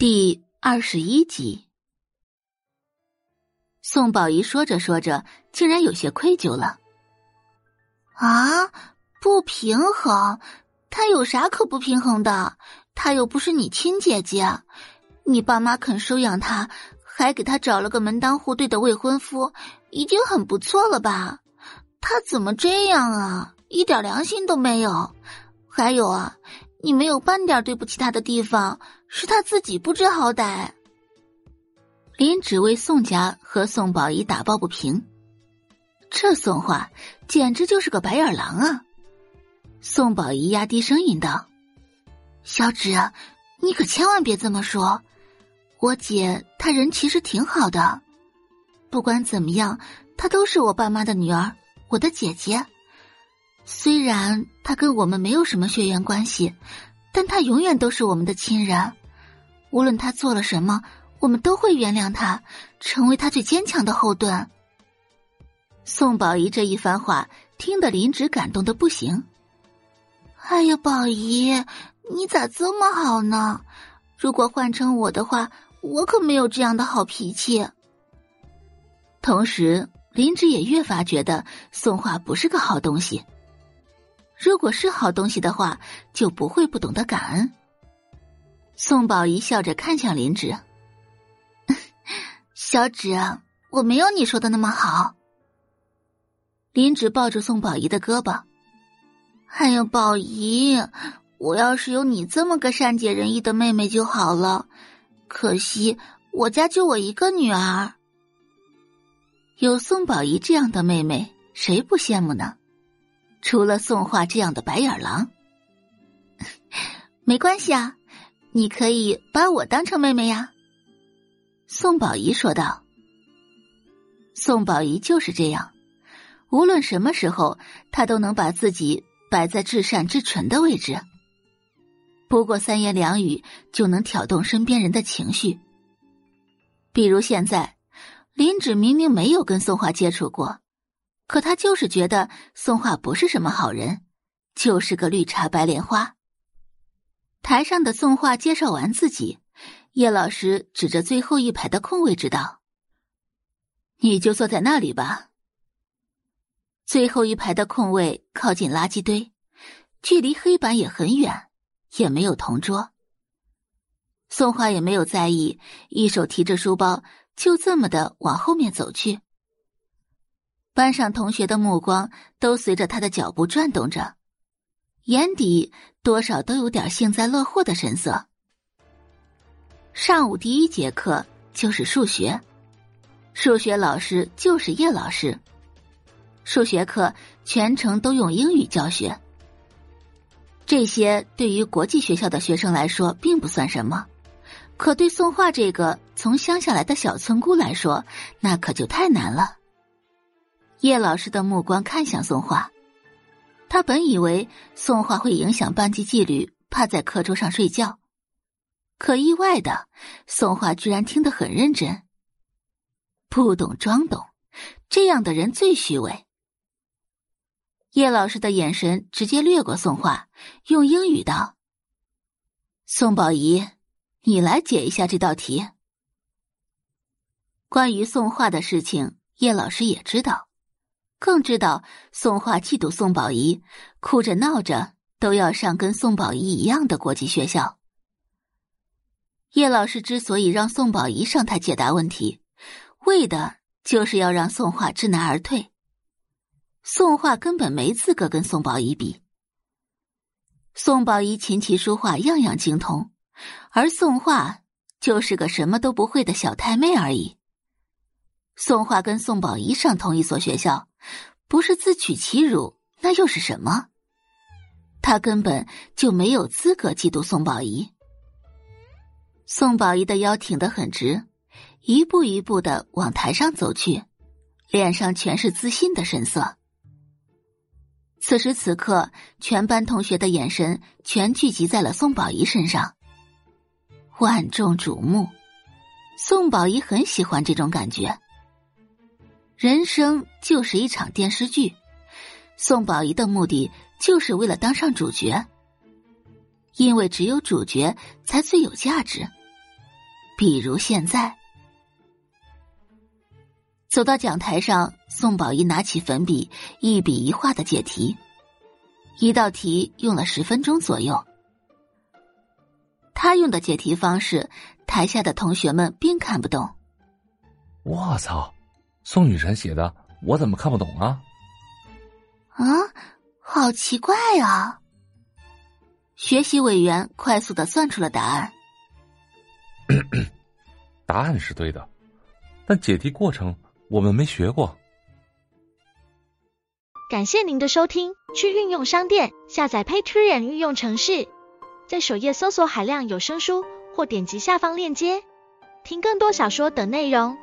第二十一集，宋宝仪说着说着，竟然有些愧疚了。啊，不平衡？他有啥可不平衡的？他又不是你亲姐姐，你爸妈肯收养他，还给他找了个门当户对的未婚夫，已经很不错了吧？他怎么这样啊？一点良心都没有！还有啊，你没有半点对不起他的地方。是他自己不知好歹。林只为宋家和宋宝仪打抱不平，这宋画简直就是个白眼狼啊！宋宝仪压低声音道：“小芷，你可千万别这么说。我姐她人其实挺好的，不管怎么样，她都是我爸妈的女儿，我的姐姐。虽然她跟我们没有什么血缘关系，但她永远都是我们的亲人。”无论他做了什么，我们都会原谅他，成为他最坚强的后盾。宋宝仪这一番话听得林芷感动的不行。哎呀，宝仪，你咋这么好呢？如果换成我的话，我可没有这样的好脾气。同时，林芷也越发觉得宋画不是个好东西。如果是好东西的话，就不会不懂得感恩。宋宝仪笑着看向林芷，小芷，我没有你说的那么好。林芷抱着宋宝仪的胳膊，哎呀，宝仪，我要是有你这么个善解人意的妹妹就好了。可惜我家就我一个女儿，有宋宝仪这样的妹妹，谁不羡慕呢？除了宋画这样的白眼狼，没关系啊。你可以把我当成妹妹呀，宋宝仪说道。宋宝仪就是这样，无论什么时候，她都能把自己摆在至善至纯的位置。不过三言两语就能挑动身边人的情绪。比如现在，林芷明明没有跟宋画接触过，可她就是觉得宋画不是什么好人，就是个绿茶白莲花。台上的宋画介绍完自己，叶老师指着最后一排的空位置道：“你就坐在那里吧。”最后一排的空位靠近垃圾堆，距离黑板也很远，也没有同桌。宋画也没有在意，一手提着书包，就这么的往后面走去。班上同学的目光都随着他的脚步转动着。眼底多少都有点幸灾乐祸的神色。上午第一节课就是数学，数学老师就是叶老师。数学课全程都用英语教学，这些对于国际学校的学生来说并不算什么，可对宋画这个从乡下来的小村姑来说，那可就太难了。叶老师的目光看向宋画。他本以为宋画会影响班级纪律，趴在课桌上睡觉，可意外的，宋画居然听得很认真。不懂装懂，这样的人最虚伪。叶老师的眼神直接掠过宋画，用英语道：“宋宝仪，你来解一下这道题。”关于宋画的事情，叶老师也知道。更知道宋画嫉妒宋宝仪，哭着闹着都要上跟宋宝仪一样的国际学校。叶老师之所以让宋宝仪上台解答问题，为的就是要让宋画知难而退。宋画根本没资格跟宋宝仪比。宋宝仪琴棋书画样样精通，而宋画就是个什么都不会的小太妹而已。宋画跟宋宝仪上同一所学校。不是自取其辱，那又是什么？他根本就没有资格嫉妒宋宝仪。宋宝仪的腰挺得很直，一步一步的往台上走去，脸上全是自信的神色。此时此刻，全班同学的眼神全聚集在了宋宝仪身上，万众瞩目。宋宝仪很喜欢这种感觉。人生就是一场电视剧，宋宝仪的目的就是为了当上主角，因为只有主角才最有价值。比如现在。走到讲台上，宋宝仪拿起粉笔，一笔一画的解题。一道题用了十分钟左右。他用的解题方式，台下的同学们并看不懂。我操，宋雨辰写的，我怎么看不懂啊？啊，好奇怪啊！学习委员快速的算出了答案。答案是对的，但解题过程。我们没学过。感谢您的收听，去运用商店下载 Patreon 运用城市，在首页搜索海量有声书，或点击下方链接听更多小说等内容。